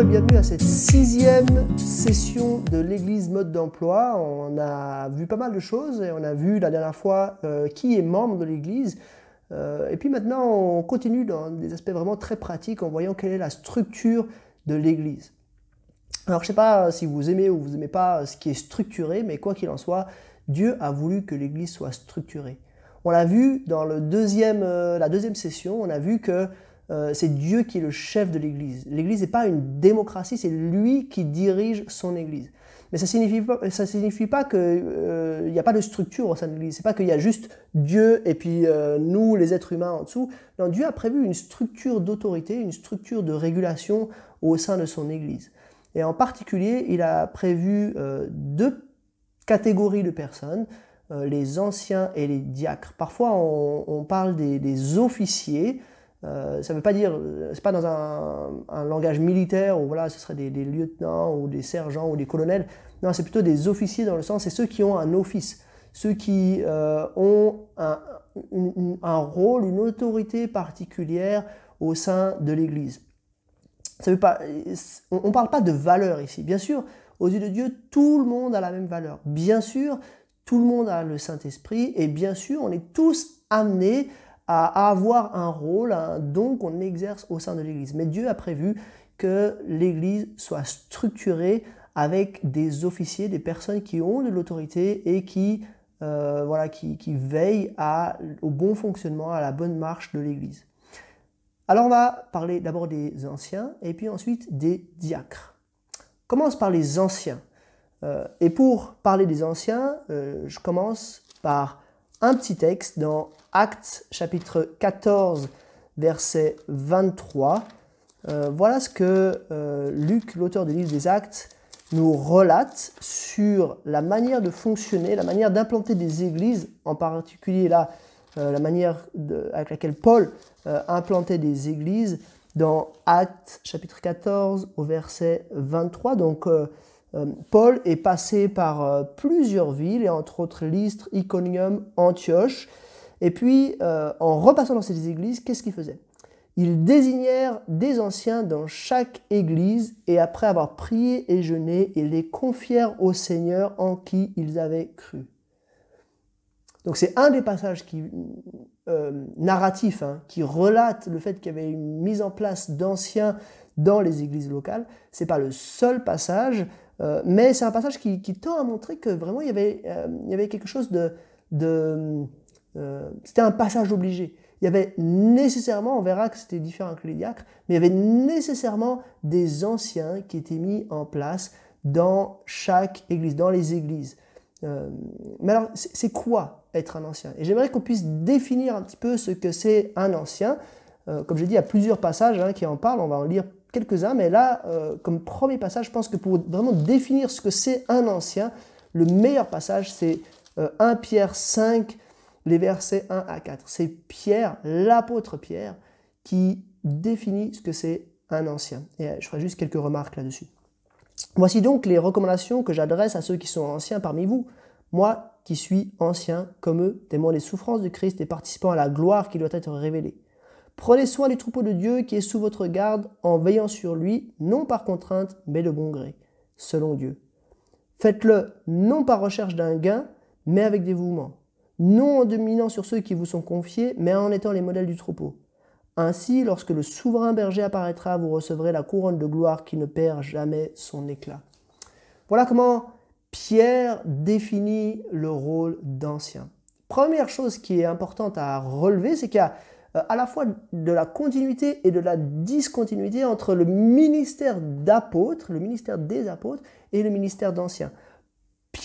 Et bienvenue à cette sixième session de l'église mode d'emploi. On a vu pas mal de choses et on a vu la dernière fois euh, qui est membre de l'église. Euh, et puis maintenant, on continue dans des aspects vraiment très pratiques en voyant quelle est la structure de l'église. Alors je ne sais pas si vous aimez ou vous n'aimez pas ce qui est structuré, mais quoi qu'il en soit, Dieu a voulu que l'église soit structurée. On l'a vu dans euh, la deuxième session, on a vu que euh, c'est Dieu qui est le chef de l'Église. L'Église n'est pas une démocratie, c'est lui qui dirige son Église. Mais ça ne signifie pas, qu'il euh, n'y a pas de structure au sein de l'Église. C'est pas qu'il y a juste Dieu et puis euh, nous, les êtres humains, en dessous. Non, Dieu a prévu une structure d'autorité, une structure de régulation au sein de son Église. Et en particulier, il a prévu deux catégories de personnes, les anciens et les diacres. Parfois, on, parle des officiers. Euh, ça ne veut pas dire, euh, c'est pas dans un, langage militaire où voilà, ce serait des, lieutenants ou des sergents ou des colonels. Non, c'est plutôt des officiers dans le sens, c'est ceux qui ont un office, ceux qui euh, ont un, un, rôle, une autorité particulière au sein de l'Église. Ça veut pas, on ne parle pas de valeur ici. Bien sûr, aux yeux de Dieu, tout le monde a la même valeur. Bien sûr, tout le monde a le Saint-Esprit et bien sûr, on est tous amenés à avoir un rôle, un don qu'on exerce au sein de l'Église. Mais Dieu a prévu que l'Église soit structurée avec des officiers, des personnes qui ont de l'autorité et qui, euh, voilà, qui, veillent au bon fonctionnement, à la bonne marche de l'Église. Alors on va parler d'abord des anciens et puis ensuite des diacres. Commence par les anciens. Euh, et pour parler des anciens, euh, je commence par un petit texte dans Actes chapitre 14 verset 23. Euh, voilà ce que euh, Luc, l'auteur du livre des Actes, nous relate sur la manière de fonctionner, la manière d'implanter des églises, en particulier là, euh, la manière avec laquelle Paul implantait des églises dans Actes chapitre 14 au verset 23. Donc Paul est passé par plusieurs villes, et entre autres Lystre, Iconium, Antioche. Et puis, euh, en repassant dans ces églises, qu'est-ce qu'ils faisaient? Ils désignèrent des anciens dans chaque église, et après avoir prié et jeûné, ils les confièrent au Seigneur en qui ils avaient cru. Donc c'est un des passages qui, narratifs hein, qui relate le fait qu'il y avait une mise en place d'anciens dans les églises locales. C'est pas le seul passage, euh, mais c'est un passage qui, tend à montrer que vraiment il y avait, euh, quelque chose de euh, c'était un passage obligé. Il y avait nécessairement, on verra que c'était différent que les diacres, mais il y avait nécessairement des anciens qui étaient mis en place dans chaque église, dans les églises. mais alors, c'est quoi être un ancien? Et j'aimerais qu'on puisse définir un petit peu ce que c'est un ancien. comme j'ai dit, il y a plusieurs passages hein, qui en parlent, on va en lire quelques-uns, mais là, euh, comme premier passage, je pense que pour vraiment définir ce que c'est un ancien, le meilleur passage, c'est 1 euh, Pierre 5, les versets 1 à 4. C'est Pierre, l'apôtre Pierre, qui définit ce que c'est un ancien. Et euh, je ferai juste quelques remarques là-dessus. Voici donc les recommandations que j'adresse à ceux qui sont anciens parmi vous. Moi qui suis ancien comme eux, témoin des souffrances de Christ et participant à la gloire qui doit être révélée. Prenez soin du troupeau de Dieu qui est sous votre garde en veillant sur lui, non par contrainte, mais de bon gré, selon Dieu. Faites-le non par recherche d'un gain, mais avec dévouement, non en dominant sur ceux qui vous sont confiés, mais en étant les modèles du troupeau. Ainsi, lorsque le souverain berger apparaîtra, vous recevrez la couronne de gloire qui ne perd jamais son éclat. Voilà comment Pierre définit le rôle d'ancien. Première chose qui est importante à relever, c'est qu'il y a euh, à la fois de la continuité et de la discontinuité entre le ministère d'apôtre, le ministère des apôtres et le ministère d'anciens.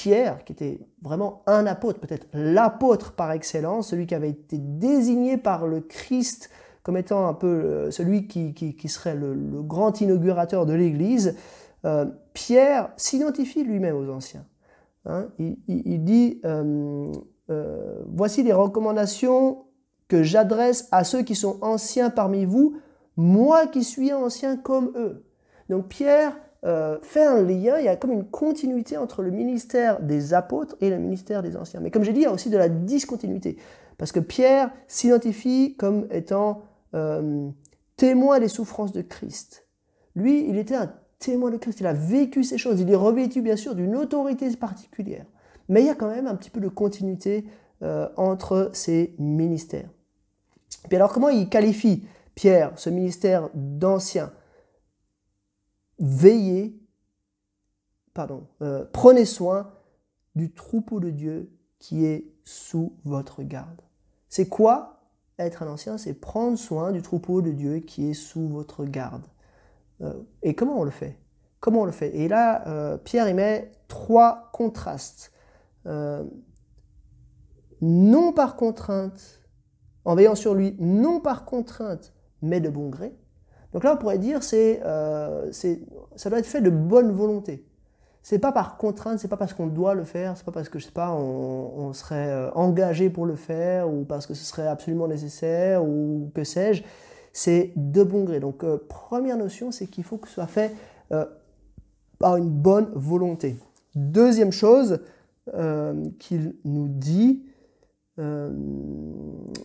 Pierre, qui était vraiment un apôtre, peut-être l'apôtre par excellence, celui qui avait été désigné par le Christ comme étant un peu euh, celui qui, serait le, grand inaugurateur de l'Église, euh, Pierre s'identifie lui-même aux anciens. Hein. il, dit, voici les recommandations que j'adresse à ceux qui sont anciens parmi vous, moi qui suis ancien comme eux. Donc Pierre euh, fait un lien, il y a comme une continuité entre le ministère des apôtres et le ministère des anciens. Mais comme j'ai dit, il y a aussi de la discontinuité. Parce que Pierre s'identifie comme étant euh, témoin des souffrances de Christ. Lui, il était un témoin de Christ, il a vécu ces choses, il est revêtu bien sûr d'une autorité particulière. Mais il y a quand même un petit peu de continuité euh, entre ces ministères. Puis alors comment il qualifie Pierre ce ministère d'ancien? Veillez, pardon, euh, prenez soin du troupeau de Dieu qui est sous votre garde. C'est quoi être un ancien? C'est prendre soin du troupeau de Dieu qui est sous votre garde. Euh, et comment on le fait? Comment on le fait? Et là, euh, Pierre y met trois contrastes. Non par contrainte, en veillant sur lui, non par contrainte, mais de bon gré. Donc là, on pourrait dire, c'est, ça doit être fait de bonne volonté c'est pas par contrainte, c'est pas parce qu'on doit le faire, c'est pas parce que je sais pas, on, serait euh, engagé pour le faire ou parce que ce serait absolument nécessaire ou que sais-je. C'est de bon gré. Donc euh, première notion, c'est qu'il faut que ce soit fait euh, par une bonne volonté. Deuxième chose qu'il nous dit,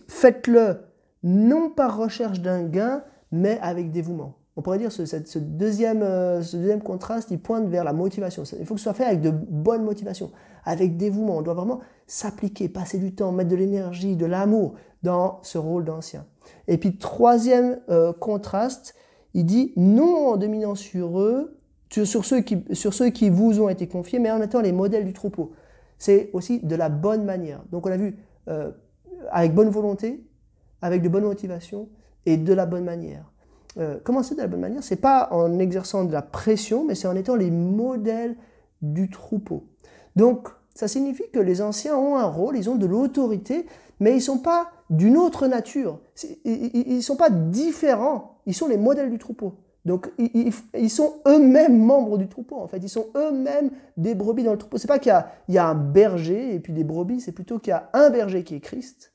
faites-le non par recherche d'un gain, mais avec dévouement on pourrait dire ce, ce, deuxième, euh, ce deuxième contraste, il pointe vers la motivation. Il faut que ce soit fait avec de bonnes motivations, avec dévouement. On doit vraiment s'appliquer, passer du temps, mettre de l'énergie, de l'amour dans ce rôle d'ancien. Et puis troisième euh, contraste, il dit non en dominant sur eux, sur ceux, qui, sur ceux qui vous ont été confiés, mais en étant les modèles du troupeau. C'est aussi de la bonne manière. Donc on a vu euh, avec bonne volonté, avec de bonnes motivations et de la bonne manière. Euh, commencer de la bonne manière, c'est pas en exerçant de la pression, mais c'est en étant les modèles du troupeau. Donc, ça signifie que les anciens ont un rôle, ils ont de l'autorité, mais ils ne sont pas d'une autre nature. Ils ne sont pas différents, ils sont les modèles du troupeau. Donc, ils, sont eux-mêmes membres du troupeau, en fait. Ils sont eux-mêmes des brebis dans le troupeau. C'est pas qu'il y, a un berger et puis des brebis, c'est plutôt qu'il y a un berger qui est Christ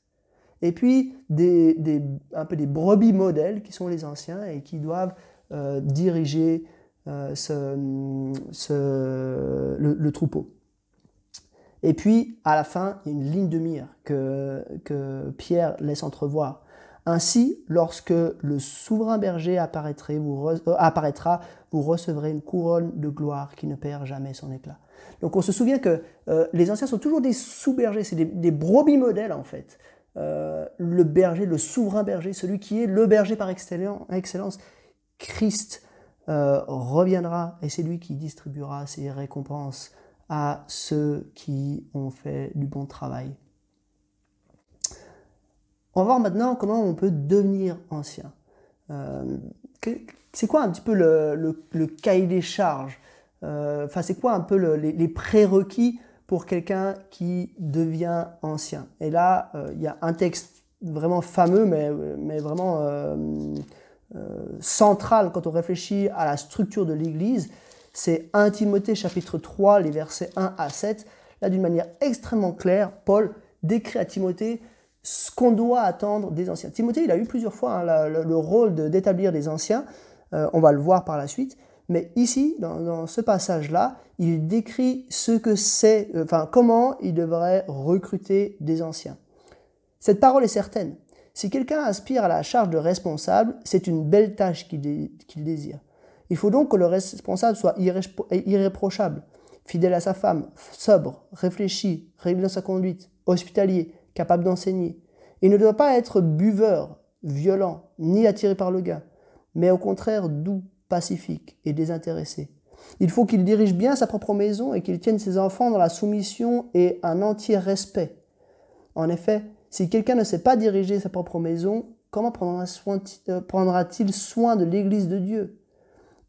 et puis des, un peu des brebis modèles qui sont les anciens et qui doivent euh, diriger euh, le, troupeau. Et puis, à la fin, il y a une ligne de mire que, que Pierre laisse entrevoir. Ainsi, lorsque le souverain berger vous euh, apparaîtra, vous recevrez une couronne de gloire qui ne perd jamais son éclat. Donc on se souvient que les anciens sont toujours des sous-bergers, c'est des, des, brebis modèles en fait. Euh, le berger, le souverain berger, celui qui est le berger par excellence, Christ euh, reviendra et c'est lui qui distribuera ses récompenses à ceux qui ont fait du bon travail. On va voir maintenant comment on peut devenir ancien. Euh, c'est quoi un petit peu le, cahier des charges? Enfin, c'est quoi un peu les prérequis pour quelqu'un qui devient ancien. Et là, euh, il y a un texte vraiment fameux, mais, mais vraiment euh, euh, central quand on réfléchit à la structure de l'Église. C'est 1 Timothée chapitre 3, les versets 1 à 7. Là, d'une manière extrêmement claire, Paul décrit à Timothée ce qu'on doit attendre des anciens. Timothée, il a eu plusieurs fois hein, le, rôle d'établir des anciens. on va le voir par la suite. Mais ici, dans, ce passage-là, il décrit ce que c'est, euh, comment il devrait recruter des anciens. Cette parole est certaine. Si quelqu'un aspire à la charge de responsable, c'est une belle tâche qu'il désire. Il faut donc que le responsable soit irréprochable, fidèle à sa femme, sobre, réfléchi, réglé dans sa conduite, hospitalier, capable d'enseigner. Il ne doit pas être buveur, violent, ni attiré par le gain, mais au contraire doux, pacifique et désintéressé. Il faut qu'il dirige bien sa propre maison et qu'il tienne ses enfants dans la soumission et un entier respect. En effet, si quelqu'un ne sait pas diriger sa propre maison, comment euh, prendra-t-il soin de l'Église de Dieu?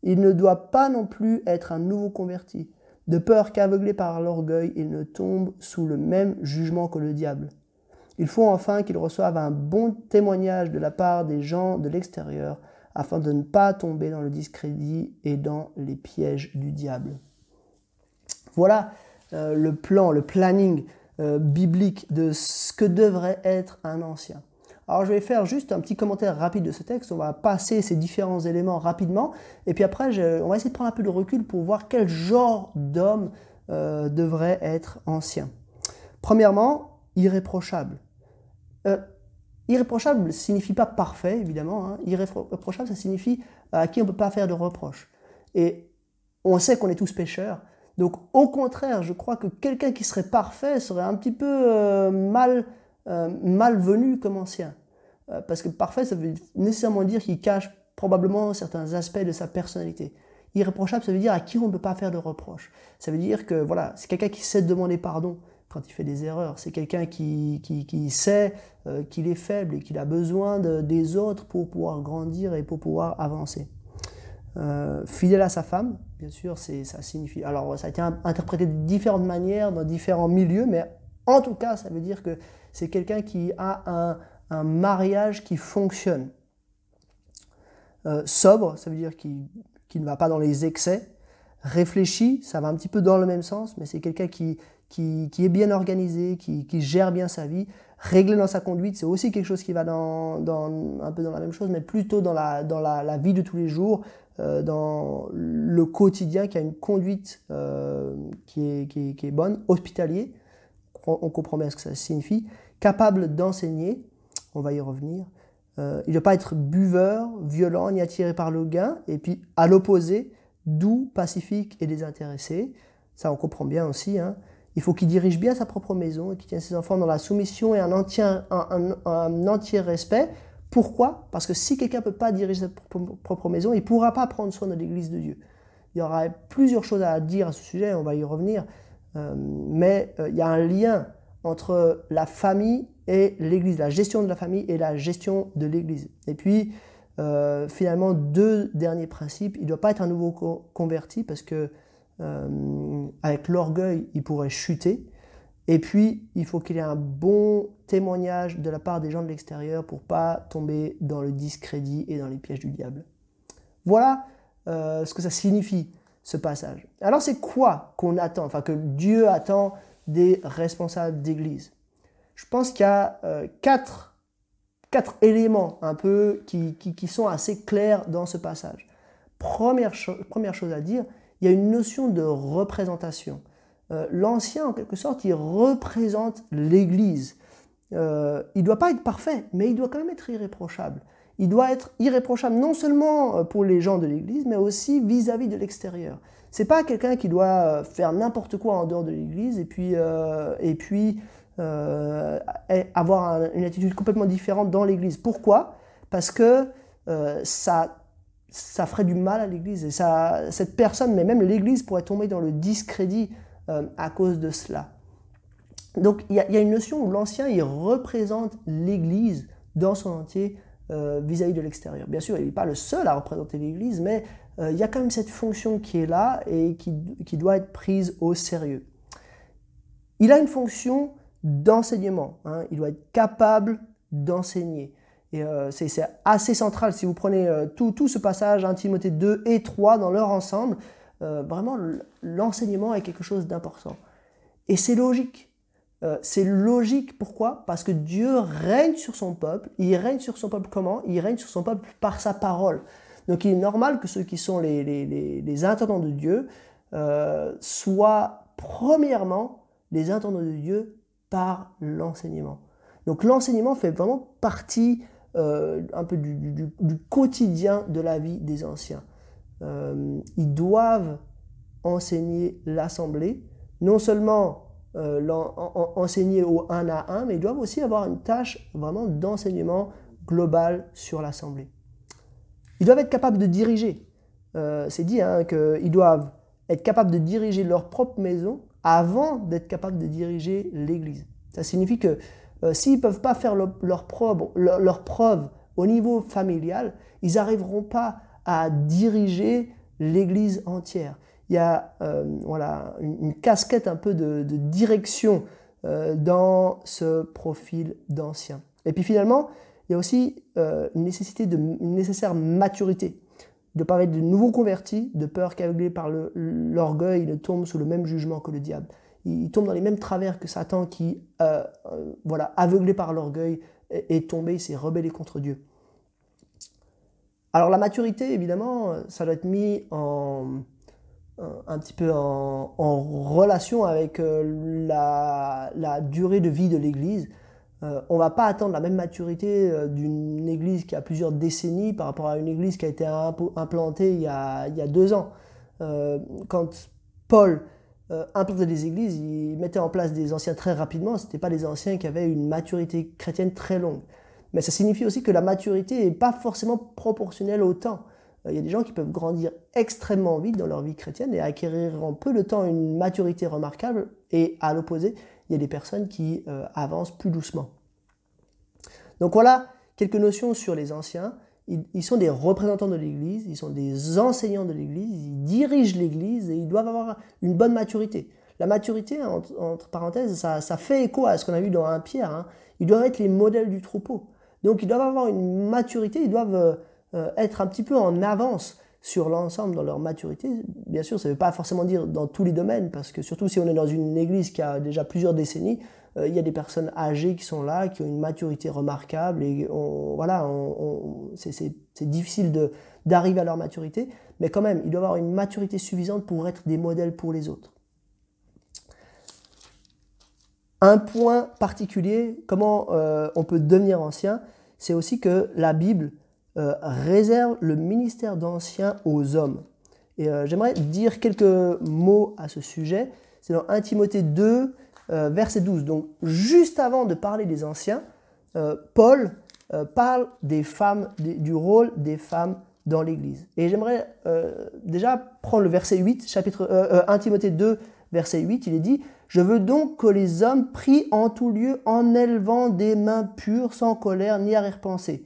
Il ne doit pas non plus être un nouveau converti, de peur qu'aveuglé par l'orgueil, il ne tombe sous le même jugement que le diable. Il faut enfin qu'il reçoive un bon témoignage de la part des gens de l'extérieur, afin de ne pas tomber dans le discrédit et dans les pièges du diable. Voilà euh, le plan, le planning euh, biblique de ce que devrait être un ancien. Alors je vais faire juste un petit commentaire rapide de ce texte, on va passer ces différents éléments rapidement, et puis après on va essayer de prendre un peu de recul pour voir quel genre d'homme euh, devrait être ancien. Premièrement, irréprochable. Irréprochable ne signifie pas parfait, évidemment. Hein. Irréprochable, ça signifie à qui on ne peut pas faire de reproches. Et on sait qu'on est tous pécheurs. Donc au contraire, je crois que quelqu'un qui serait parfait serait un petit peu euh, mal, euh, malvenu comme ancien. Euh, parce que parfait, ça veut nécessairement dire qu'il cache probablement certains aspects de sa personnalité. Irréprochable, ça veut dire à qui on ne peut pas faire de reproche. Ça veut dire que voilà, c'est quelqu'un qui sait demander pardon quand il fait des erreurs. C'est quelqu'un qui, qui, sait qu'il est faible et qu'il a besoin des autres pour pouvoir grandir et pour pouvoir avancer. Euh, fidèle à sa femme, bien sûr, ça signifie. Alors, ça a été interprété de différentes manières dans différents milieux, mais en tout cas, ça veut dire que c'est quelqu'un qui a un, mariage qui fonctionne. Euh, sobre, ça veut dire qu'il ne va pas dans les excès. Réfléchi, ça va un petit peu dans le même sens, mais c'est quelqu'un qui, qui, est bien organisé, qui, gère bien sa vie. Réglé dans sa conduite, c'est aussi quelque chose qui va dans, un peu dans la même chose, mais plutôt dans la, vie de tous les jours. Euh, dans le quotidien, qui a une conduite euh, qui, est, qui, est, bonne, hospitalier, on, comprend bien ce que ça signifie, capable d'enseigner, on va y revenir. Euh, il ne doit pas être buveur, violent, ni attiré par le gain, et puis à l'opposé, doux, pacifique et désintéressé. Ça, on comprend bien aussi. Hein. Il faut qu'il dirige bien sa propre maison et qu'il tienne ses enfants dans la soumission et un entier, un, un entier respect pourquoi? Parce que si quelqu'un ne peut pas diriger sa propre maison, il ne pourra pas prendre soin de l'Église de Dieu. Il y aura plusieurs choses à dire à ce sujet, on va y revenir, euh, mais euh, il y a un lien entre la famille et l'Église, la gestion de la famille et la gestion de l'Église. Et puis, euh, finalement, deux derniers principes. Il ne doit pas être un nouveau converti parce que avec l'orgueil, il pourrait chuter. Et puis, il faut qu'il ait un bon témoignage de la part des gens de l'extérieur pour pas tomber dans le discrédit et dans les pièges du diable. Voilà euh, ce que ça signifie, ce passage. Alors, c'est quoi qu'on attend, enfin que Dieu attend des responsables d'église? Je pense qu'il y a euh, quatre, quatre, éléments un peu qui, qui, sont assez clairs dans ce passage. Première, première chose à dire, il y a une notion de représentation. Euh, l'ancien, en quelque sorte, il représente l'Église. Euh, il ne doit pas être parfait, mais il doit quand même être irréprochable. Il doit être irréprochable non seulement euh, pour les gens de l'Église, mais aussi vis-à-vis de l'extérieur. C'est pas quelqu'un qui doit faire n'importe quoi en dehors de l'Église et puis, et puis avoir une attitude complètement différente dans l'Église. Pourquoi? Parce que ça, ça ferait du mal à l'Église et ça, cette personne, mais même l'Église pourrait tomber dans le discrédit euh, à cause de cela. Donc il y, a une notion où l'ancien, il représente l'Église dans son entier euh, vis-à-vis de l'extérieur. Bien sûr, il n'est pas le seul à représenter l'Église, mais euh, il y a quand même cette fonction qui est là et qui, doit être prise au sérieux. Il a une fonction d'enseignement. Hein. Il doit être capable d'enseigner. Et c'est assez central. Si vous prenez tout, tout, ce passage, 1 Timothée 2 et 3 dans leur ensemble, euh, vraiment, l'enseignement est quelque chose d'important. Et c'est logique. Euh, c'est logique, pourquoi? Parce que Dieu règne sur son peuple. Il règne sur son peuple comment? Il règne sur son peuple par sa parole. Donc il est normal que ceux qui sont les, les, intendants de Dieu euh, soient premièrement les intendants de Dieu par l'enseignement. Donc l'enseignement fait vraiment partie un peu du, quotidien de la vie des anciens. Euh, ils doivent enseigner l'assemblée, non seulement euh, enseigner au un à un, mais ils doivent aussi avoir une tâche vraiment d'enseignement global sur l'assemblée. Ils doivent être capables de diriger. Euh, c'est dit hein, qu'ils doivent être capables de diriger leur propre maison avant d'être capables de diriger l'Église. Ça signifie que s'ils ne peuvent pas faire leur, preuve, leur, preuve au niveau familial, ils n'arriveront pas à diriger l'Église entière. Il y a euh, voilà, une, casquette un peu de, direction euh, dans ce profil d'ancien. Et puis finalement, il y a aussi euh, une, nécessité de, nécessaire maturité. De parler de nouveaux convertis, de peur qu'aveuglés par l'orgueil, il ne tombe sous le même jugement que le diable. Il, tombe dans les mêmes travers que Satan qui, voilà, aveuglé par l'orgueil, est, tombé, s'est rebellé contre Dieu. Alors la maturité, évidemment, ça doit être mis en, un petit peu en, relation avec euh, la, durée de vie de l'Église. Euh, on ne va pas attendre la même maturité euh, d'une Église qui a plusieurs décennies par rapport à une Église qui a été implantée il y a, deux ans. quand Paul implantait des églises, il mettait en place des anciens très rapidement. Ce n'étaient pas des anciens qui avaient une maturité chrétienne très longue. Mais ça signifie aussi que la maturité n'est pas forcément proportionnelle au temps. Il y a des gens qui peuvent grandir extrêmement vite dans leur vie chrétienne et acquérir en peu de temps une maturité remarquable. Et à l'opposé, il y a des personnes qui avancent plus doucement. Donc voilà quelques notions sur les anciens. Ils, sont des représentants de l'Église, ils sont des enseignants de l'Église, ils dirigent l'Église et ils doivent avoir une bonne maturité. La maturité, entre, parenthèses, ça, fait écho à ce qu'on a vu dans 1 Pierre. Hein. Ils doivent être les modèles du troupeau. Donc ils doivent avoir une maturité, ils doivent euh, être un petit peu en avance sur l'ensemble dans leur maturité. Bien sûr, ça ne veut pas forcément dire dans tous les domaines, parce que surtout si on est dans une église qui a déjà plusieurs décennies, il y a des personnes âgées qui sont là, qui ont une maturité remarquable, et voilà, c'est difficile d'arriver à leur maturité, mais quand même, ils doivent avoir une maturité suffisante pour être des modèles pour les autres. Un point particulier, comment euh, on peut devenir ancien, c'est aussi que la Bible euh, réserve le ministère d'ancien aux hommes. Et j'aimerais dire quelques mots à ce sujet. C'est dans 1 Timothée 2, euh, verset 12. Donc, juste avant de parler des anciens, euh, Paul euh, parle des femmes, du rôle des femmes dans l'Église. Et j'aimerais déjà prendre le verset 8, chapitre 1 Timothée 2, verset 8. Il est dit Je veux donc que les hommes prient en tout lieu en élevant des mains pures, sans colère ni arrière-pensée.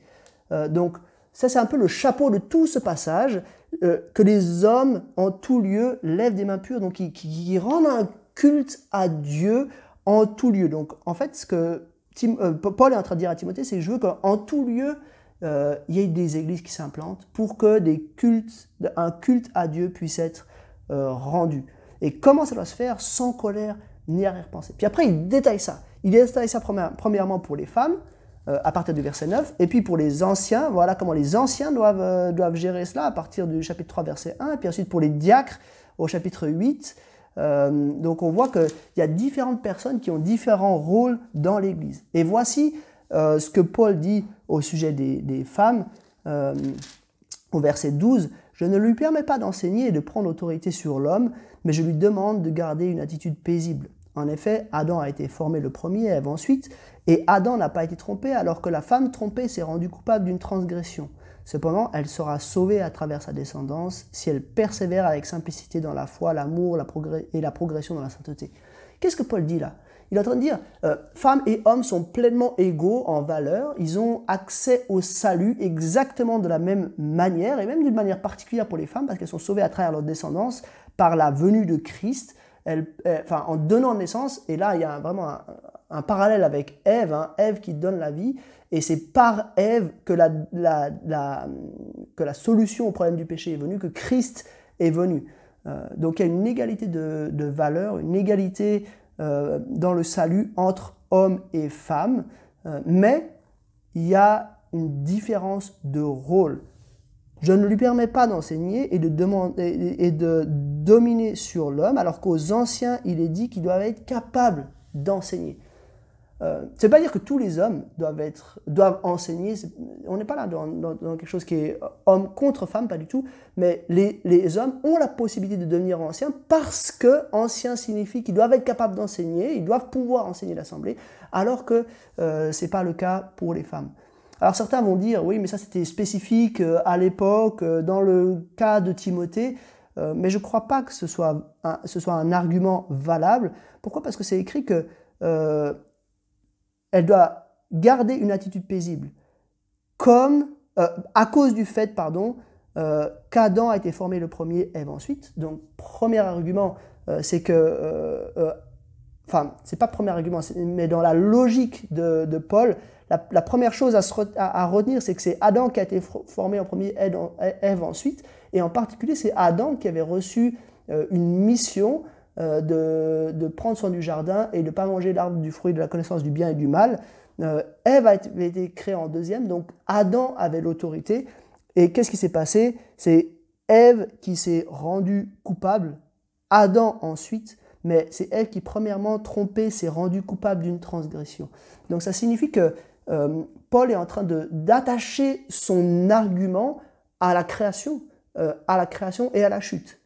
donc, ça, c'est un peu le chapeau de tout ce passage, que les hommes en tout lieu lèvent des mains pures, donc qui, qui rendent un culte à Dieu en tout lieu. Donc en fait, ce que euh, Paul est en train de dire à Timothée, c'est je veux qu'en tout lieu, euh, il y ait des églises qui s'implantent pour que des cultes, un culte à Dieu puisse être euh, rendu. Et comment ça doit se faire sans colère ni arrière-pensée? Puis après, il détaille ça. Il détaille ça premièrement pour les femmes, à partir du verset 9, et puis pour les anciens, voilà comment les anciens doivent, doivent gérer cela à partir du chapitre 3, verset 1, et puis ensuite pour les diacres au chapitre 8, euh, donc on voit qu'il y a différentes personnes qui ont différents rôles dans l'Église. Et voici euh, ce que Paul dit au sujet des, femmes euh, au verset 12. Je ne lui permets pas d'enseigner et de prendre autorité sur l'homme, mais je lui demande de garder une attitude paisible. En effet, Adam a été formé le premier, Ève ensuite, et Adam n'a pas été trompé alors que la femme trompée s'est rendue coupable d'une transgression. Cependant, elle sera sauvée à travers sa descendance si elle persévère avec simplicité dans la foi, l'amour la et la progression dans la sainteté. Qu'est-ce que Paul dit là? Il est en train de dire, euh, femmes et hommes sont pleinement égaux en valeur, ils ont accès au salut exactement de la même manière, et même d'une manière particulière pour les femmes, parce qu'elles sont sauvées à travers leur descendance par la venue de Christ, euh, en donnant naissance, et là il y a vraiment un, parallèle avec Ève, hein, Ève qui donne la vie, et c'est par Ève que la, que la solution au problème du péché est venue, que Christ est venu. Euh, donc il y a une égalité de, de valeur, une égalité euh, dans le salut entre hommes et femmes, euh, mais il y a une différence de rôle. Je ne lui permets pas d'enseigner et de, demander, et de dominer sur l'homme, alors qu'aux anciens, il est dit qu'ils doivent être capables d'enseigner. Euh, ça pas dire que tous les hommes doivent, être, doivent enseigner. On n'est pas là dans, quelque chose qui est homme contre femme, pas du tout. Mais les, les hommes ont la possibilité de devenir anciens parce que ancien signifie qu'ils doivent être capables d'enseigner, ils doivent pouvoir enseigner l'assemblée, alors que euh, ce n'est pas le cas pour les femmes. Alors certains vont dire, oui, mais ça c'était spécifique euh, à l'époque, euh, dans le cas de Timothée, mais je ne crois pas que ce soit, un, ce soit un argument valable. Pourquoi? Parce que c'est écrit que elle doit garder une attitude paisible, comme euh, à cause du fait, pardon, euh, qu'Adam a été formé le premier, Ève ensuite. Donc, premier argument, euh, c'est que, enfin, c'est pas premier argument, mais dans la logique de, Paul, la, première chose à, retenir, c'est que c'est Adam qui a été formé en premier, Ève ensuite, et en particulier, c'est Adam qui avait reçu une mission euh, de, prendre soin du jardin et de ne pas manger l'arbre du fruit de la connaissance du bien et du mal. Euh, Ève a été créée en deuxième, donc Adam avait l'autorité. Et qu'est-ce qui s'est passé? C'est Ève qui s'est rendue coupable, Adam ensuite, mais c'est Ève qui premièrement trompée s'est rendue coupable d'une transgression. Donc ça signifie que euh, Paul est en train d'attacher son argument à la création, à la création et à la chute.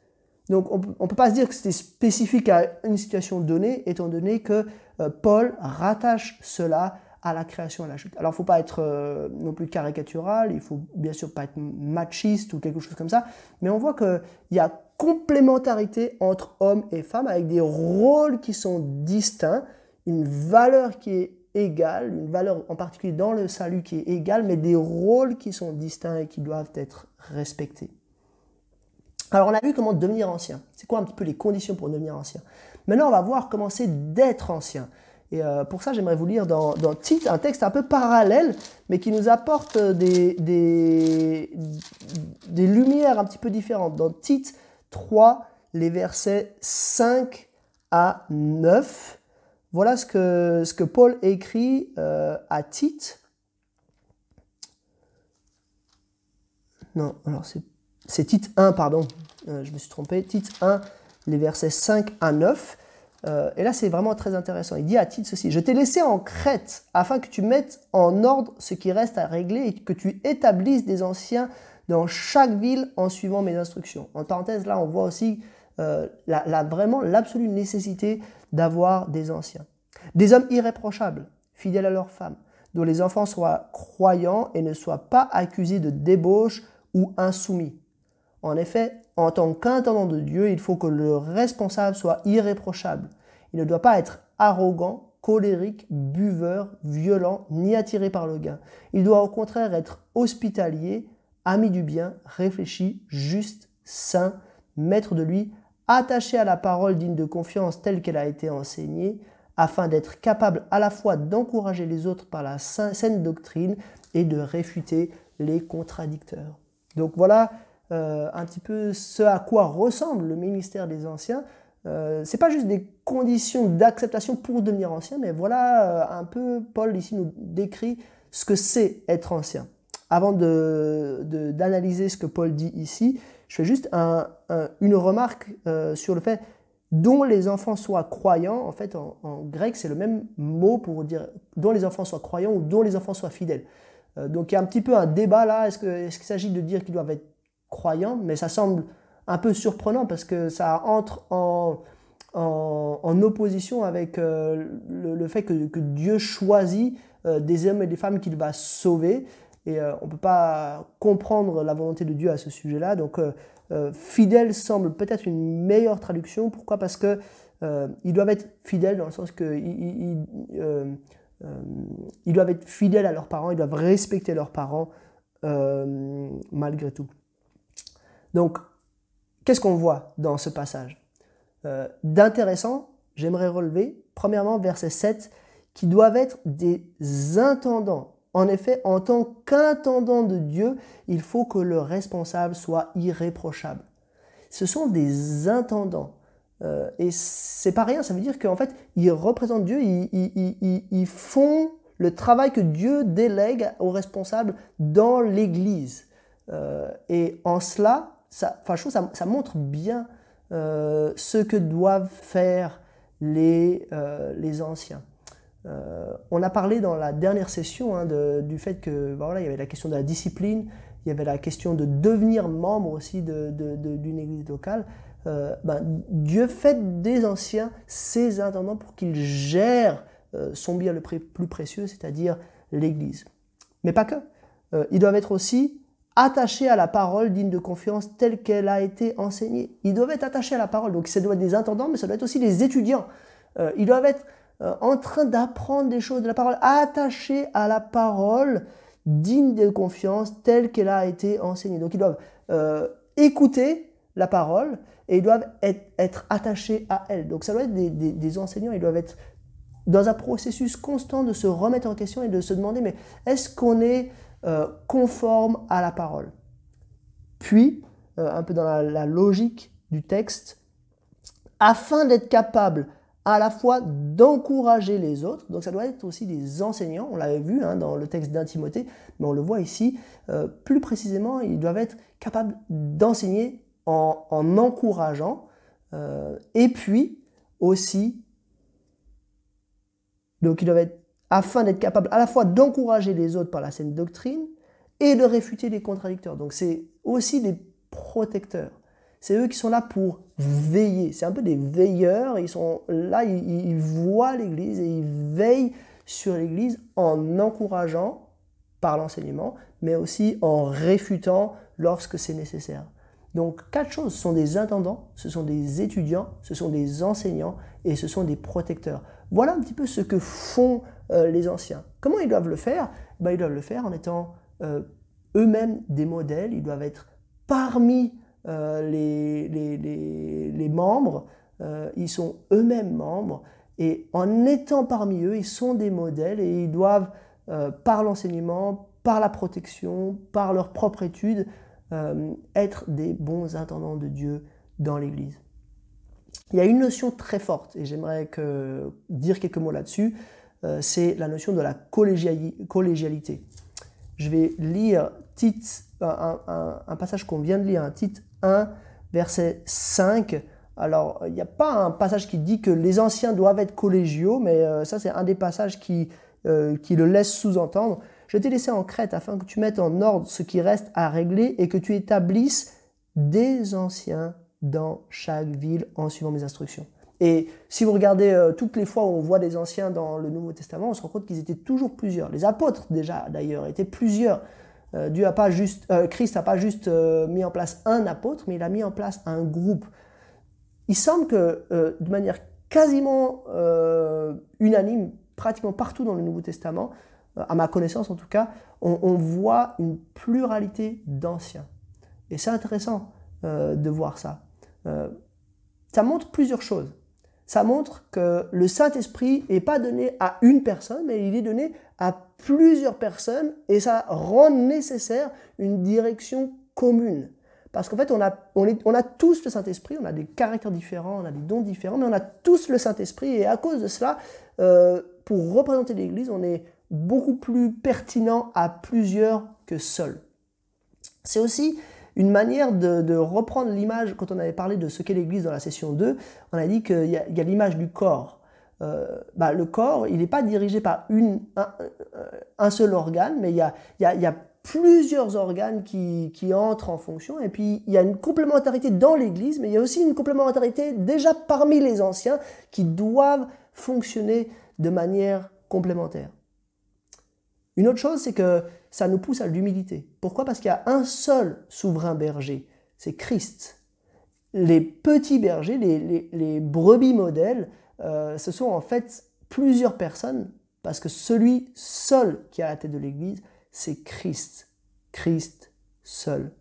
Donc on ne peut pas se dire que c'était spécifique à une situation donnée, étant donné que euh, Paul rattache cela à la création à la chute. Alors il ne faut pas être euh, non plus caricatural, il faut bien sûr pas être machiste ou quelque chose comme ça, mais on voit qu'il y a complémentarité entre hommes et femmes avec des rôles qui sont distincts, une valeur qui est égale, une valeur en particulier dans le salut qui est égale, mais des rôles qui sont distincts et qui doivent être respectés. Alors on a vu comment devenir ancien. C'est quoi un petit peu les conditions pour devenir ancien? Maintenant on va voir comment c'est d'être ancien. Et euh, pour ça j'aimerais vous lire dans, dans Tite un texte un peu parallèle, mais qui nous apporte des, des, des lumières un petit peu différentes. Dans Tite 3, les versets 5 à 9, voilà ce que, ce que Paul écrit euh, à Tite. Non, alors c'est c'est Tite 1, pardon, euh, je me suis trompé, Tite 1, les versets 5 à 9. Euh, et là, c'est vraiment très intéressant. Il dit à Tite ceci, je t'ai laissé en Crète afin que tu mettes en ordre ce qui reste à régler et que tu établisses des anciens dans chaque ville en suivant mes instructions. En parenthèse, là, on voit aussi euh, la, vraiment l'absolue nécessité d'avoir des anciens. Des hommes irréprochables, fidèles à leurs femmes, dont les enfants soient croyants et ne soient pas accusés de débauche ou insoumis en effet, en tant qu'intendant de Dieu, il faut que le responsable soit irréprochable. Il ne doit pas être arrogant, colérique, buveur, violent, ni attiré par le gain. Il doit au contraire être hospitalier, ami du bien, réfléchi, juste, saint, maître de lui, attaché à la parole digne de confiance telle qu'elle a été enseignée, afin d'être capable à la fois d'encourager les autres par la saine doctrine et de réfuter les contradicteurs. Donc voilà euh, un petit peu ce à quoi ressemble le ministère des anciens. Euh, c'est pas juste des conditions d'acceptation pour devenir ancien, mais voilà euh, un peu, Paul ici nous décrit ce que c'est être ancien. Avant d'analyser de, ce que Paul dit ici, je fais juste une remarque euh, sur le fait dont les enfants soient croyants. En fait, en, grec, c'est le même mot pour dire dont les enfants soient croyants ou dont les enfants soient fidèles. donc il y a un petit peu un débat là. Est-ce qu'il est s'agit de dire qu'ils doivent être mais ça semble un peu surprenant parce que ça entre en, opposition avec euh, le, fait que, Dieu choisit euh, des hommes et des femmes qu'il va sauver. Et euh, on ne peut pas comprendre la volonté de Dieu à ce sujet-là. Donc, fidèle semble peut-être une meilleure traduction. Pourquoi? Parce que ils doivent être fidèles dans le sens que ils, ils doivent être fidèles à leurs parents, ils doivent respecter leurs parents malgré tout. Donc, qu'est-ce qu'on voit dans ce passage? Euh, D'intéressant, j'aimerais relever, premièrement, verset 7, qui doivent être des intendants. En effet, en tant qu'intendant de Dieu, il faut que le responsable soit irréprochable. Ce sont des intendants. Euh, et c'est pas rien, ça veut dire qu'en fait, ils représentent Dieu, ils, font le travail que Dieu délègue aux responsables dans l'Église. Euh, et en cela, ça, ça, montre bien euh, ce que doivent faire les, euh, les anciens. Euh, on a parlé dans la dernière session hein, du fait que voilà, il y avait la question de la discipline, il y avait la question de devenir membre aussi d'une église locale. Ben, Dieu fait des anciens ses intendants pour qu'ils gèrent son bien le plus précieux, c'est-à-dire l'Église. Mais pas que. ils doivent être aussi attachés à la parole digne de confiance telle qu'elle a été enseignée. Ils doivent être attachés à la parole. Donc ça doit être des intendants, mais ça doit être aussi des étudiants. Euh, ils doivent être euh, en train d'apprendre des choses de la parole, attachés à la parole digne de confiance telle qu'elle a été enseignée. Donc ils doivent euh, écouter la parole et ils doivent être, attachés à elle. Donc ça doit être des, des enseignants, ils doivent être dans un processus constant de se remettre en question et de se demander, mais est-ce qu'on est euh, conforme à la parole. Puis, euh, un peu dans la, logique du texte, afin d'être capable à la fois d'encourager les autres, donc ça doit être aussi des enseignants, on l'avait vu hein, dans le texte d'Intimité, mais on le voit ici, euh, plus précisément, ils doivent être capables d'enseigner en, en, encourageant, et puis aussi, donc ils doivent être afin d'être capable à la fois d'encourager les autres par la saine doctrine et de réfuter les contradicteurs. Donc c'est aussi des protecteurs. c'est eux qui sont là pour veiller. C'est un peu des veilleurs. Ils sont là, ils, voient l'Église et ils veillent sur l'Église en encourageant par l'enseignement, mais aussi en réfutant lorsque c'est nécessaire. Donc quatre choses, ce sont des intendants, ce sont des étudiants, ce sont des enseignants et ce sont des protecteurs. Voilà un petit peu ce que font euh, les anciens. Comment ils doivent le faire? Ben, Ils doivent le faire en étant euh, eux-mêmes des modèles, ils doivent être parmi euh, les, les, membres, euh, ils sont eux-mêmes membres, et en étant parmi eux, ils sont des modèles et ils doivent, par l'enseignement, par la protection, par leur propre étude, être des bons intendants de Dieu dans l'Église. Il y a une notion très forte, et j'aimerais dire quelques mots là-dessus, c'est la notion de la collégialité. Je vais lire Tite, un, passage qu'on vient de lire, un titre 1, verset 5. Alors, il n'y a pas un passage qui dit que les anciens doivent être collégiaux, mais euh, ça, c'est un des passages qui, euh, qui le laisse sous-entendre. Je t'ai laissé en Crète afin que tu mettes en ordre ce qui reste à régler et que tu établisses des anciens dans chaque ville en suivant mes instructions. Et si vous regardez euh, toutes les fois où on voit des anciens dans le Nouveau Testament, on se rend compte qu'ils étaient toujours plusieurs. Les apôtres déjà d'ailleurs étaient plusieurs. Euh, Dieu a pas juste, euh, Christ n'a pas juste mis en place un apôtre, mais il a mis en place un groupe. Il semble que de manière quasiment unanime, pratiquement partout dans le Nouveau Testament, à ma connaissance en tout cas, on, voit une pluralité d'anciens. Et c'est intéressant de voir ça. ça montre plusieurs choses. Ça montre que le Saint-Esprit n'est pas donné à une personne, mais il est donné à plusieurs personnes et ça rend nécessaire une direction commune. Parce qu'en fait, on a, on, a tous le Saint-Esprit, on a des caractères différents, on a des dons différents, mais on a tous le Saint-Esprit et à cause de cela, euh, pour représenter l'Église, on est beaucoup plus pertinent à plusieurs que seul. C'est aussi une manière de, reprendre l'image, quand on avait parlé de ce qu'est l'Église dans la session 2, on a dit qu'il y a l'image du corps. Euh, bah, le corps, il n'est pas dirigé par une, un, seul organe, mais il y a, plusieurs organes qui, entrent en fonction. Et puis, il y a une complémentarité dans l'Église, mais il y a aussi une complémentarité déjà parmi les anciens qui doivent fonctionner de manière complémentaire. Une autre chose, c'est que ça nous pousse à l'humilité. Pourquoi? Parce qu'il y a un seul souverain berger, c'est Christ. Les petits bergers, les, brebis modèles, euh, ce sont en fait plusieurs personnes, parce que celui seul qui a la tête de l'Église, c'est Christ. Christ seul.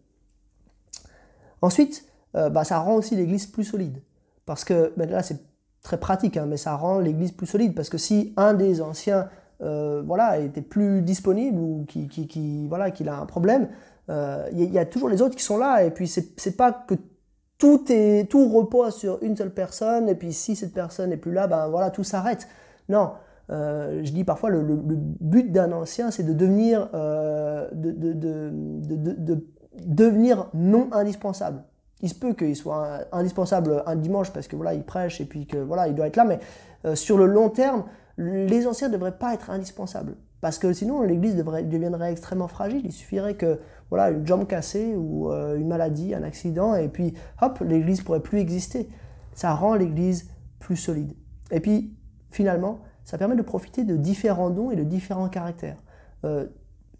Ensuite, euh, bah, ça rend aussi l'Église plus solide. Parce que, ben là c'est très pratique, hein, mais ça rend l'Église plus solide. Parce que si un des anciens euh, voilà, était plus disponible ou qui, qui, voilà, qu'il a un problème, il y, a toujours les autres qui sont là. Et puis, c'est pas que tout, est, tout repose sur une seule personne, et puis si cette personne n'est plus là, ben voilà, tout s'arrête. Non, euh, je dis parfois le, le, but d'un ancien, c'est de devenir, euh, de, de, de, de, devenir non indispensable. Il se peut qu'il soit indispensable un dimanche parce que voilà, il prêche et puis que voilà, il doit être là, mais euh, sur le long terme, les anciens ne devraient pas être indispensables. Parce que sinon, l'Église deviendrait extrêmement fragile. Il suffirait que voilà, une jambe cassée ou euh, une maladie, un accident, et puis hop, l'Église pourrait plus exister. Ça rend l'Église plus solide. Et puis, finalement, ça permet de profiter de différents dons et de différents caractères. Euh,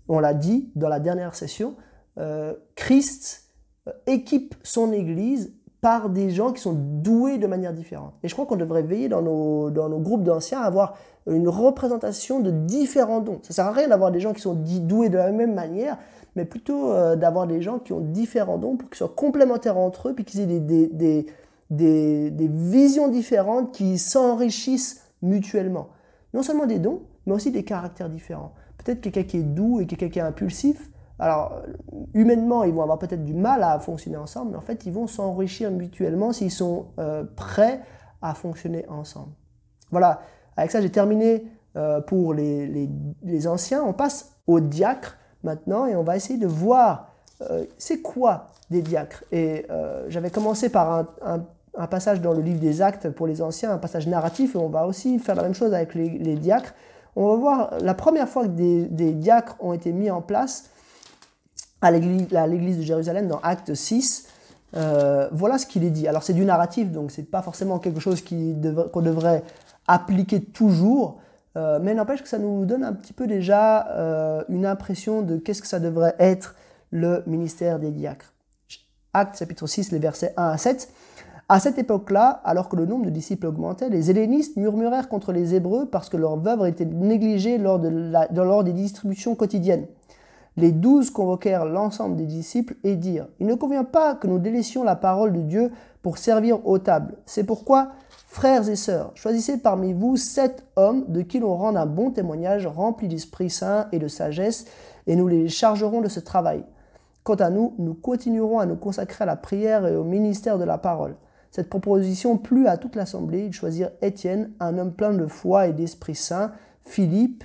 on l'a dit dans la dernière session, euh, Christ équipe son Église par des gens qui sont doués de manière différente. Et je crois qu'on devrait veiller dans nos, dans nos groupes d'anciens à avoir une représentation de différents dons. Ça sert à rien d'avoir des gens qui sont doués de la même manière, mais plutôt euh, d'avoir des gens qui ont différents dons pour qu'ils soient complémentaires entre eux, puis qu'ils aient des, des, des, des, visions différentes qui s'enrichissent mutuellement. Non seulement des dons, mais aussi des caractères différents. Peut-être quelqu'un qui est doux et quelqu'un qui est impulsif. Alors, humainement, ils vont avoir peut-être du mal à fonctionner ensemble, mais en fait, ils vont s'enrichir mutuellement s'ils sont euh, prêts à fonctionner ensemble. Voilà, avec ça, j'ai terminé euh, pour les, les, anciens. On passe aux diacres maintenant et on va essayer de voir euh, c'est quoi des diacres. Et j'avais commencé par un, passage dans le livre des actes pour les anciens, un passage narratif, et on va aussi faire la même chose avec les, diacres. On va voir la première fois que des diacres ont été mis en place à l'église de Jérusalem dans Acte 6. voilà ce qu'il est dit. Alors c'est du narratif, donc c'est pas forcément quelque chose qu'on devrait appliquer toujours, mais n'empêche que ça nous donne un petit peu déjà une impression de qu'est-ce que ça devrait être le ministère des diacres. Acte chapitre 6, les versets 1 à 7. À cette époque-là, alors que le nombre de disciples augmentait, les hellénistes murmurèrent contre les Hébreux parce que leurs veuves étaient négligées lors, de lors des distributions quotidiennes. Les douze convoquèrent l'ensemble des disciples et dirent Il ne convient pas que nous délaissions la parole de Dieu pour servir aux tables. C'est pourquoi, frères et sœurs, choisissez parmi vous sept hommes de qui l'on rende un bon témoignage rempli d'Esprit Saint et de sagesse, et nous les chargerons de ce travail. Quant à nous, nous continuerons à nous consacrer à la prière et au ministère de la parole. Cette proposition plut à toute l'assemblée. Ils choisirent Étienne, un homme plein de foi et d'Esprit Saint, Philippe,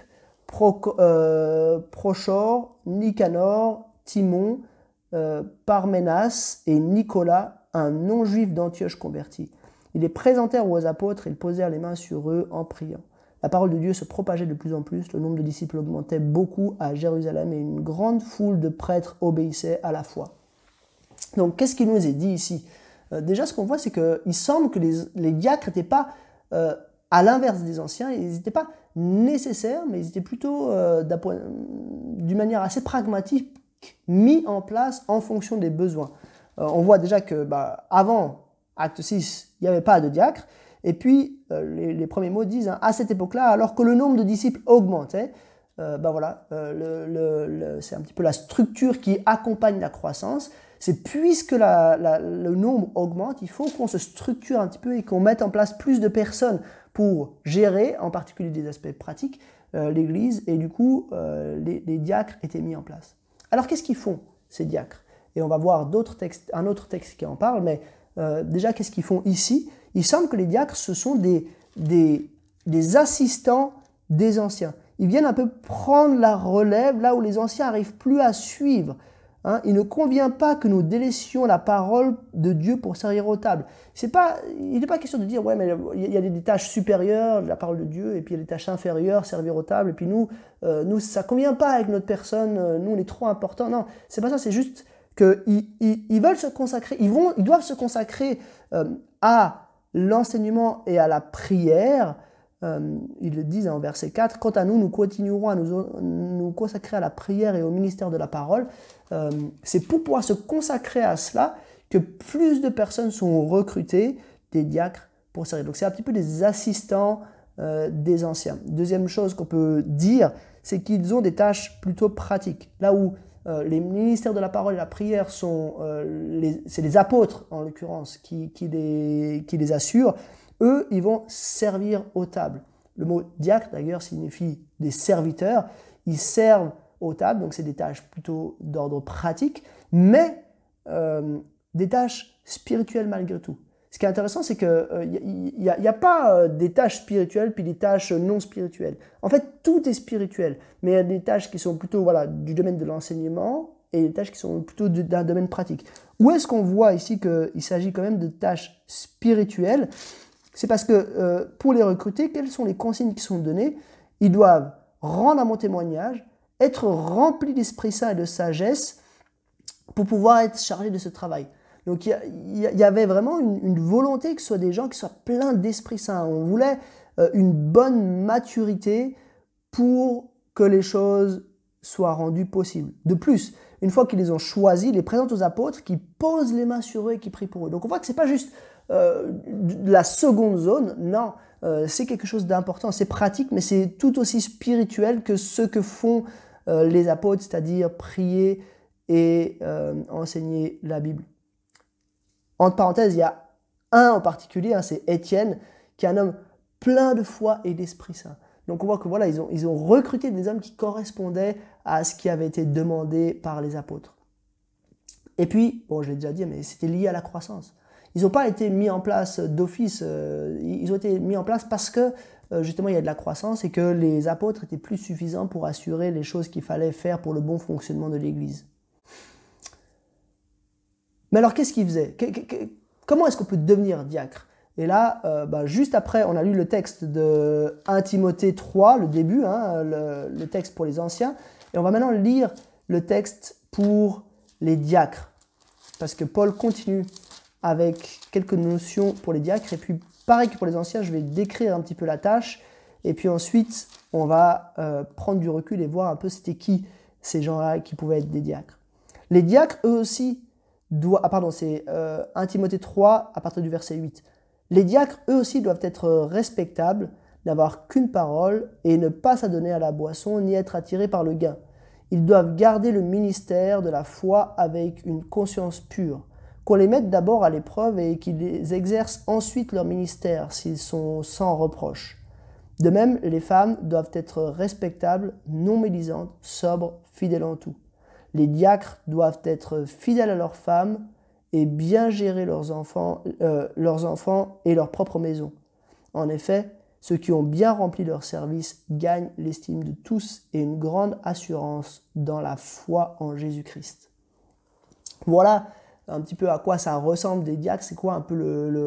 euh, Prochor, Nicanor, Timon, euh, Parménas et Nicolas, un non-juif d'Antioche converti. Ils les présentèrent aux apôtres et ils posèrent les mains sur eux en priant. La parole de Dieu se propageait de plus en plus, le nombre de disciples augmentait beaucoup à Jérusalem et une grande foule de prêtres obéissait à la foi. Donc qu'est-ce qui nous est dit ici? Euh, déjà, ce qu'on voit, c'est qu'il semble que les, diacres n'étaient pas, euh, à l'inverse des anciens, ils n'étaient pas nécessaires, mais ils étaient plutôt, euh, d'une manière assez pragmatique, mis en place en fonction des besoins. on voit déjà que bah, avant Acte 6, il n'y avait pas de diacre. Et puis, les, premiers mots disent, hein, à cette époque-là, alors que le nombre de disciples augmentait, bah voilà, c'est un petit peu la structure qui accompagne la croissance c'est puisque le nombre augmente, il faut qu'on se structure un petit peu et qu'on mette en place plus de personnes pour gérer, en particulier des aspects pratiques, euh, l'Église. Et du coup, euh, les, diacres étaient mis en place. Alors qu'est-ce qu'ils font, ces diacres? Et on va voir d'autres textes, un autre texte qui en parle, mais euh, déjà, qu'est-ce qu'ils font ici? Il semble que les diacres, ce sont des, des, des assistants des anciens. Ils viennent un peu prendre la relève là où les anciens n'arrivent plus à suivre. Hein, il ne convient pas que nous délaissions la parole de Dieu pour servir aux tables. Pas, il n'est pas question de dire, ouais, mais il y a des tâches supérieures, la parole de Dieu, et puis il y a des tâches inférieures, servir aux tables, et puis nous, euh, nous ça convient pas avec notre personne, euh, nous, on est trop important. Non, c'est pas ça, c'est juste qu'ils ils, veulent se consacrer, ils, vont, ils doivent se consacrer euh, à l'enseignement et à la prière, euh, ils le disent en verset 4, Quant à nous, nous continuerons à nous, consacrer à la prière et au ministère de la parole. Euh, c'est pour pouvoir se consacrer à cela que plus de personnes sont recrutées, des diacres, pour servir. Donc c'est un petit peu des assistants euh, des anciens. Deuxième chose qu'on peut dire, c'est qu'ils ont des tâches plutôt pratiques. Là où les ministères de la parole et la prière sont, c'est les apôtres en l'occurrence qui, qui, les, qui les assurent, eux, ils vont servir aux tables. Le mot diacre, d'ailleurs, signifie des serviteurs. Ils servent aux tables, donc c'est des tâches plutôt d'ordre pratique, mais euh, des tâches spirituelles malgré tout. Ce qui est intéressant, c'est qu'il n'y a, a, pas euh, des tâches spirituelles puis des tâches non spirituelles. En fait, tout est spirituel, mais il y a des tâches qui sont plutôt voilà, du domaine de l'enseignement et des tâches qui sont plutôt d'un domaine pratique. Où est-ce qu'on voit ici qu'il s'agit quand même de tâches spirituelles? C'est parce que euh, pour les recruter, quelles sont les consignes qui sont données? Ils doivent rendre un bon témoignage, être remplis d'Esprit Saint et de sagesse pour pouvoir être chargés de ce travail. Donc il y, avait vraiment une, volonté que ce soit des gens qui soient pleins d'Esprit Saint. On voulait euh, une bonne maturité pour que les choses soient rendues possibles. De plus, une fois qu'ils les ont choisis, ils les présentent aux apôtres qui posent les mains sur eux et qui prient pour eux. Donc on voit que ce n'est pas juste euh, la seconde zone, non, euh, c'est quelque chose d'important, c'est pratique, mais c'est tout aussi spirituel que ce que font euh, les apôtres, c'est-à-dire prier et enseigner la Bible. Entre parenthèses, il y a un en particulier, hein, c'est Étienne, qui est un homme plein de foi et d'Esprit Saint. Donc on voit que voilà, ils ont, recruté des hommes qui correspondaient à ce qui avait été demandé par les apôtres. Et puis, bon, je l'ai déjà dit, mais c'était lié à la croissance. Ils n'ont pas été mis en place d'office, euh, ils ont été mis en place parce que euh, justement il y a de la croissance et que les apôtres étaient plus suffisants pour assurer les choses qu'il fallait faire pour le bon fonctionnement de l'Église. Mais alors qu'est-ce qu'ils faisaient? Comment est-ce qu'on peut devenir diacre? Et là, euh, bah, juste après, on a lu le texte de 1 Timothée 3, le début, hein, le texte pour les anciens, et on va maintenant lire le texte pour les diacres. parce que Paul continue avec quelques notions pour les diacres, et puis pareil que pour les anciens, je vais décrire un petit peu la tâche, et puis ensuite, on va euh, prendre du recul et voir un peu c'était qui ces gens-là qui pouvaient être des diacres. Les diacres, eux aussi, doivent... Ah pardon, c'est 1 euh, Timothée 3 à partir du verset 8. Les diacres, eux aussi, doivent être respectables, n'avoir qu'une parole et ne pas s'adonner à la boisson ni être attirés par le gain. Ils doivent garder le ministère de la foi avec une conscience pure. Qu'on les mette d'abord à l'épreuve et qu'ils exercent ensuite leur ministère s'ils sont sans reproche. De même, les femmes doivent être respectables, non médisantes, sobres, fidèles en tout. Les diacres doivent être fidèles à leurs femmes et bien gérer leurs enfants, euh, leurs enfants et leur propre maison. En effet, ceux qui ont bien rempli leur service gagnent l'estime de tous et une grande assurance dans la foi en Jésus-Christ. Voilà un petit peu à quoi ça ressemble des diacres, c'est quoi un peu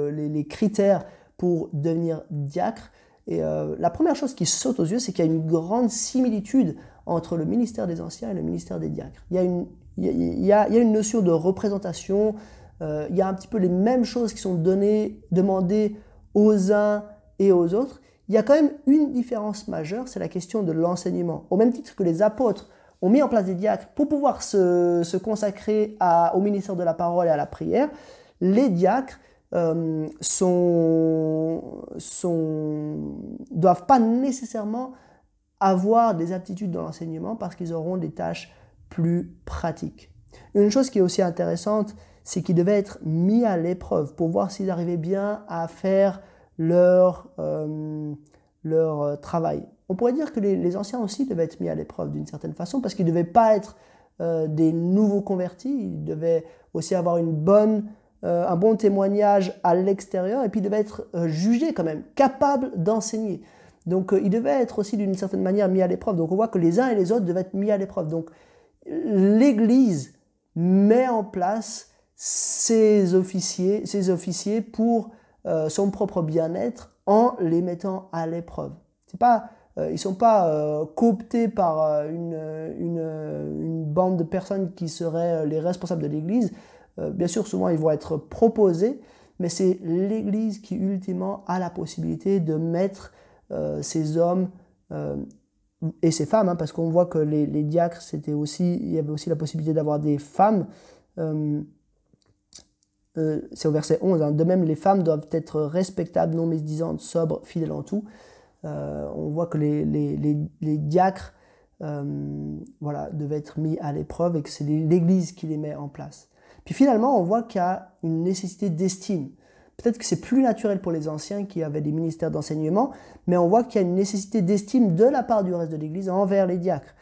les, critères pour devenir diacre? Et euh, la première chose qui saute aux yeux, c'est qu'il y a une grande similitude entre le ministère des anciens et le ministère des diacres. Il y a une, il y a, une notion de représentation, euh, il y a un petit peu les mêmes choses qui sont données, demandées aux uns et aux autres. Il y a quand même une différence majeure, c'est la question de l'enseignement. Au même titre que les apôtres ont mis en place des diacres pour pouvoir se, consacrer au ministère de la parole et à la prière, les diacres euh, doivent pas nécessairement avoir des aptitudes dans l'enseignement parce qu'ils auront des tâches plus pratiques. Une chose qui est aussi intéressante, c'est qu'ils devaient être mis à l'épreuve pour voir s'ils arrivaient bien à faire leur, euh, leur euh, travail. On pourrait dire que les, anciens aussi devaient être mis à l'épreuve d'une certaine façon parce qu'ils ne devaient pas être euh, des nouveaux convertis, ils devaient aussi avoir une bonne, un bon témoignage à l'extérieur et puis ils devaient être jugés quand même, capables d'enseigner. Donc ils devaient être aussi d'une certaine manière mis à l'épreuve. Donc on voit que les uns et les autres devaient être mis à l'épreuve. Donc l'Église met en place ses officiers, ses officiers pour euh, son propre bien-être en les mettant à l'épreuve. C'est pas, euh, ils ne sont pas euh, cooptés par une, une, bande de personnes qui seraient les responsables de l'Église. bien sûr, souvent, ils vont être proposés, mais c'est l'Église qui, ultimement, a la possibilité de mettre ces hommes et ces femmes, hein, parce qu'on voit que les, les diacres, c'était aussi, il y avait aussi la possibilité d'avoir des femmes. Euh, c'est au verset 11, hein. de même les femmes doivent être respectables, non médisantes, sobres, fidèles en tout. Euh, on voit que les, les, diacres euh, voilà, devaient être mis à l'épreuve et que c'est l'Église qui les met en place. Puis finalement, on voit qu'il y a une nécessité d'estime. Peut-être que c'est plus naturel pour les anciens qui avaient des ministères d'enseignement, mais on voit qu'il y a une nécessité d'estime de la part du reste de l'Église envers les diacres.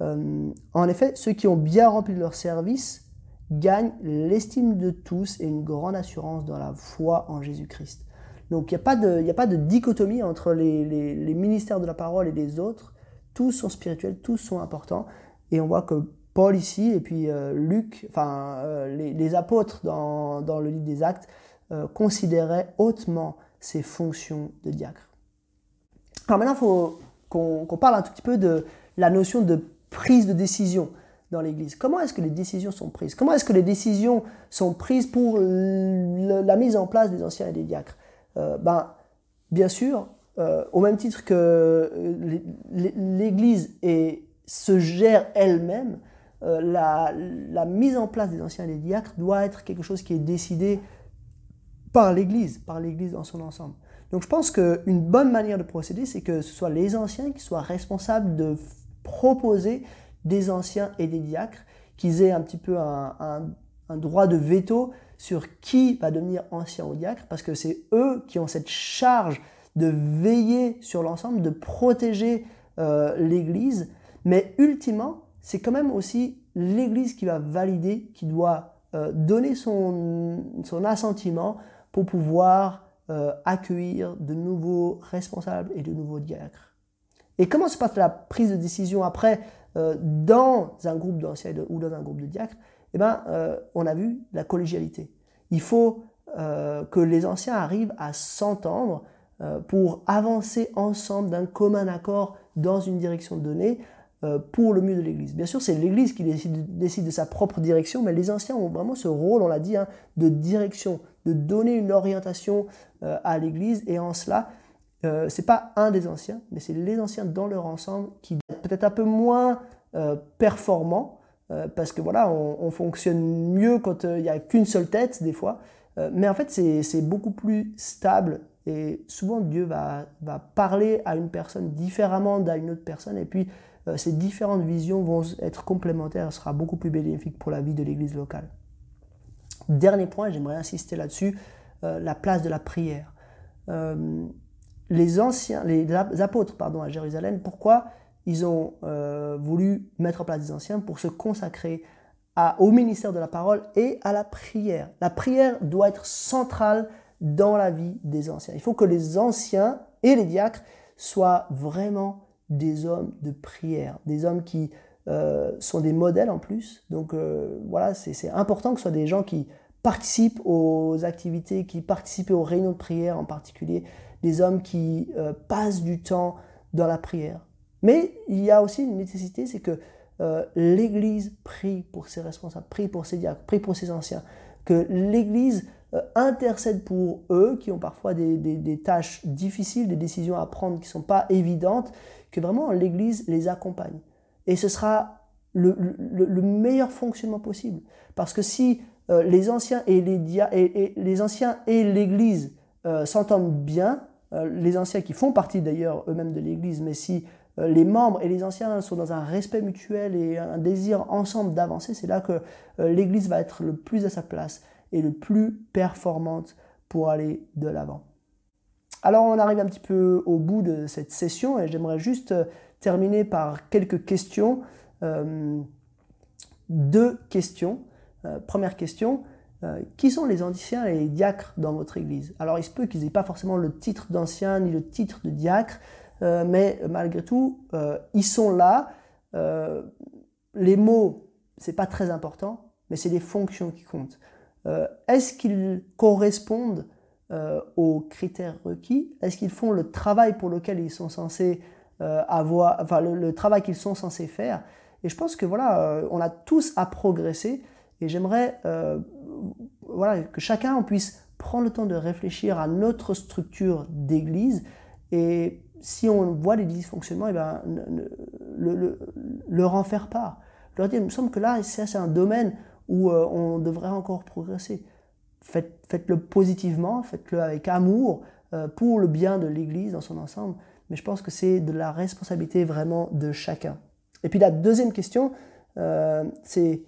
en effet, ceux qui ont bien rempli leur service gagne l'estime de tous et une grande assurance dans la foi en Jésus-Christ. Donc il n'y a, pas de, a pas de dichotomie entre les, ministères de la parole et les autres. Tous sont spirituels, tous sont importants. Et on voit que Paul ici, et puis euh, Luc, enfin euh, les, apôtres dans, le livre des actes, euh, considéraient hautement ces fonctions de diacre. Alors maintenant, il faut qu'on parle un tout petit peu de la notion de prise de décision dans l'Église. Comment est-ce que les décisions sont prises? Comment est-ce que les décisions sont prises pour la mise en place des anciens et des diacres? Euh, ben, Bien sûr, euh, au même titre que l'Église se gère elle-même, la, la, mise en place des anciens et des diacres doit être quelque chose qui est décidé par l'Église, par l'Église dans son ensemble. Donc je pense qu'une bonne manière de procéder, c'est que ce soit les anciens qui soient responsables de proposer des anciens et des diacres, qu'ils aient un petit peu un, droit de veto sur qui va devenir ancien ou diacre, parce que c'est eux qui ont cette charge de veiller sur l'ensemble, de protéger euh, l'Église, mais ultimement, c'est quand même aussi l'Église qui va valider, qui doit euh, donner son, son, assentiment pour pouvoir euh, accueillir de nouveaux responsables et de nouveaux diacres. Et comment se passe la prise de décision après euh, dans un groupe d'anciens ou dans un groupe de diacres, eh ben, euh, on a vu la collégialité. Il faut que les anciens arrivent à s'entendre pour avancer ensemble d'un commun accord dans une direction donnée, pour le mieux de l'Église. Bien sûr, c'est l'Église qui décide, de sa propre direction, mais les anciens ont vraiment ce rôle, on l'a dit, hein, de direction, de donner une orientation à l'Église, et en cela, euh, c'est pas un des anciens, mais c'est les anciens dans leur ensemble qui peut-être un peu moins euh, performants, euh, parce que voilà, on, fonctionne mieux quand il n'y a qu'une seule tête des fois, mais en fait c'est beaucoup plus stable. Et souvent Dieu va, parler à une personne différemment d'une autre personne. Et puis ces différentes visions vont être complémentaires, ce sera beaucoup plus bénéfique pour la vie de l'Église locale. Dernier point, j'aimerais insister là-dessus, la place de la prière les anciens, les apôtres pardon, à Jérusalem, pourquoi ils ont euh, voulu mettre en place des anciens pour se consacrer au ministère de la parole et à la prière? La prière doit être centrale dans la vie des anciens. Il faut que les anciens et les diacres soient vraiment des hommes de prière, des hommes qui euh, sont des modèles en plus. Donc euh, voilà, c'est important que ce soit des gens qui participent aux activités, qui participent aux réunions de prière en particulier, des hommes qui euh, passent du temps dans la prière. Mais il y a aussi une nécessité, c'est que l'Église prie pour ses responsables, prie pour ses diacres, prie pour ses anciens, que l'Église intercède pour eux qui ont parfois des, tâches difficiles, des décisions à prendre qui ne sont pas évidentes, que vraiment l'Église les accompagne. Et ce sera le, meilleur fonctionnement possible. Parce que si les anciens et les, les anciens et l'Église s'entendent bien, euh, les anciens qui font partie d'ailleurs eux-mêmes de l'Église, mais si euh, les membres et les anciens sont dans un respect mutuel et un désir ensemble d'avancer, c'est là que euh, l'Église va être le plus à sa place et le plus performante pour aller de l'avant. Alors on arrive un petit peu au bout de cette session et j'aimerais juste terminer par quelques questions. deux questions. première question, euh, qui sont les anciens et les diacres dans votre église? Alors il se peut qu'ils n'aient pas forcément le titre d'ancien ni le titre de diacre, euh, mais malgré tout, euh, ils sont là. les mots, c'est pas très important, mais c'est les fonctions qui comptent. Est-ce qu'ils correspondent aux critères requis? Est-ce qu'ils font le travail pour lequel ils sont censés avoir, enfin le, travail qu'ils sont censés faire Et je pense que voilà, on a tous à progresser. Et j'aimerais voilà, que chacun puisse prendre le temps de réfléchir à notre structure d'église et si on voit des dysfonctionnements, et eh ben, le, le, leur en faire part. Leur dire, il me semble que là, c'est un domaine où euh, on devrait encore progresser. Faites, faites-le positivement, faites-le avec amour euh, pour le bien de l'Église dans son ensemble. Mais je pense que c'est de la responsabilité vraiment de chacun. Et puis la deuxième question, euh, c'est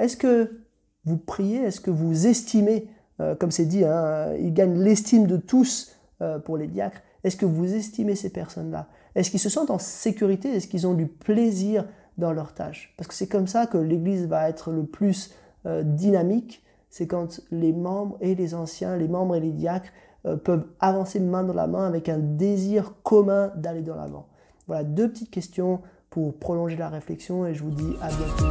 est-ce que vous priez Est-ce que vous estimez, euh, comme c'est dit, hein, ils gagnent l'estime de tous euh, pour les diacres Est-ce que vous estimez ces personnes-là? Est-ce qu'ils se sentent en sécurité? Est-ce qu'ils ont du plaisir dans leur tâche? Parce que c'est comme ça que l'Église va être le plus euh, dynamique. C'est quand les membres et les anciens, les membres et les diacres peuvent avancer main dans la main avec un désir commun d'aller dans l'avant. Voilà deux petites questions pour prolonger la réflexion et je vous dis à bientôt.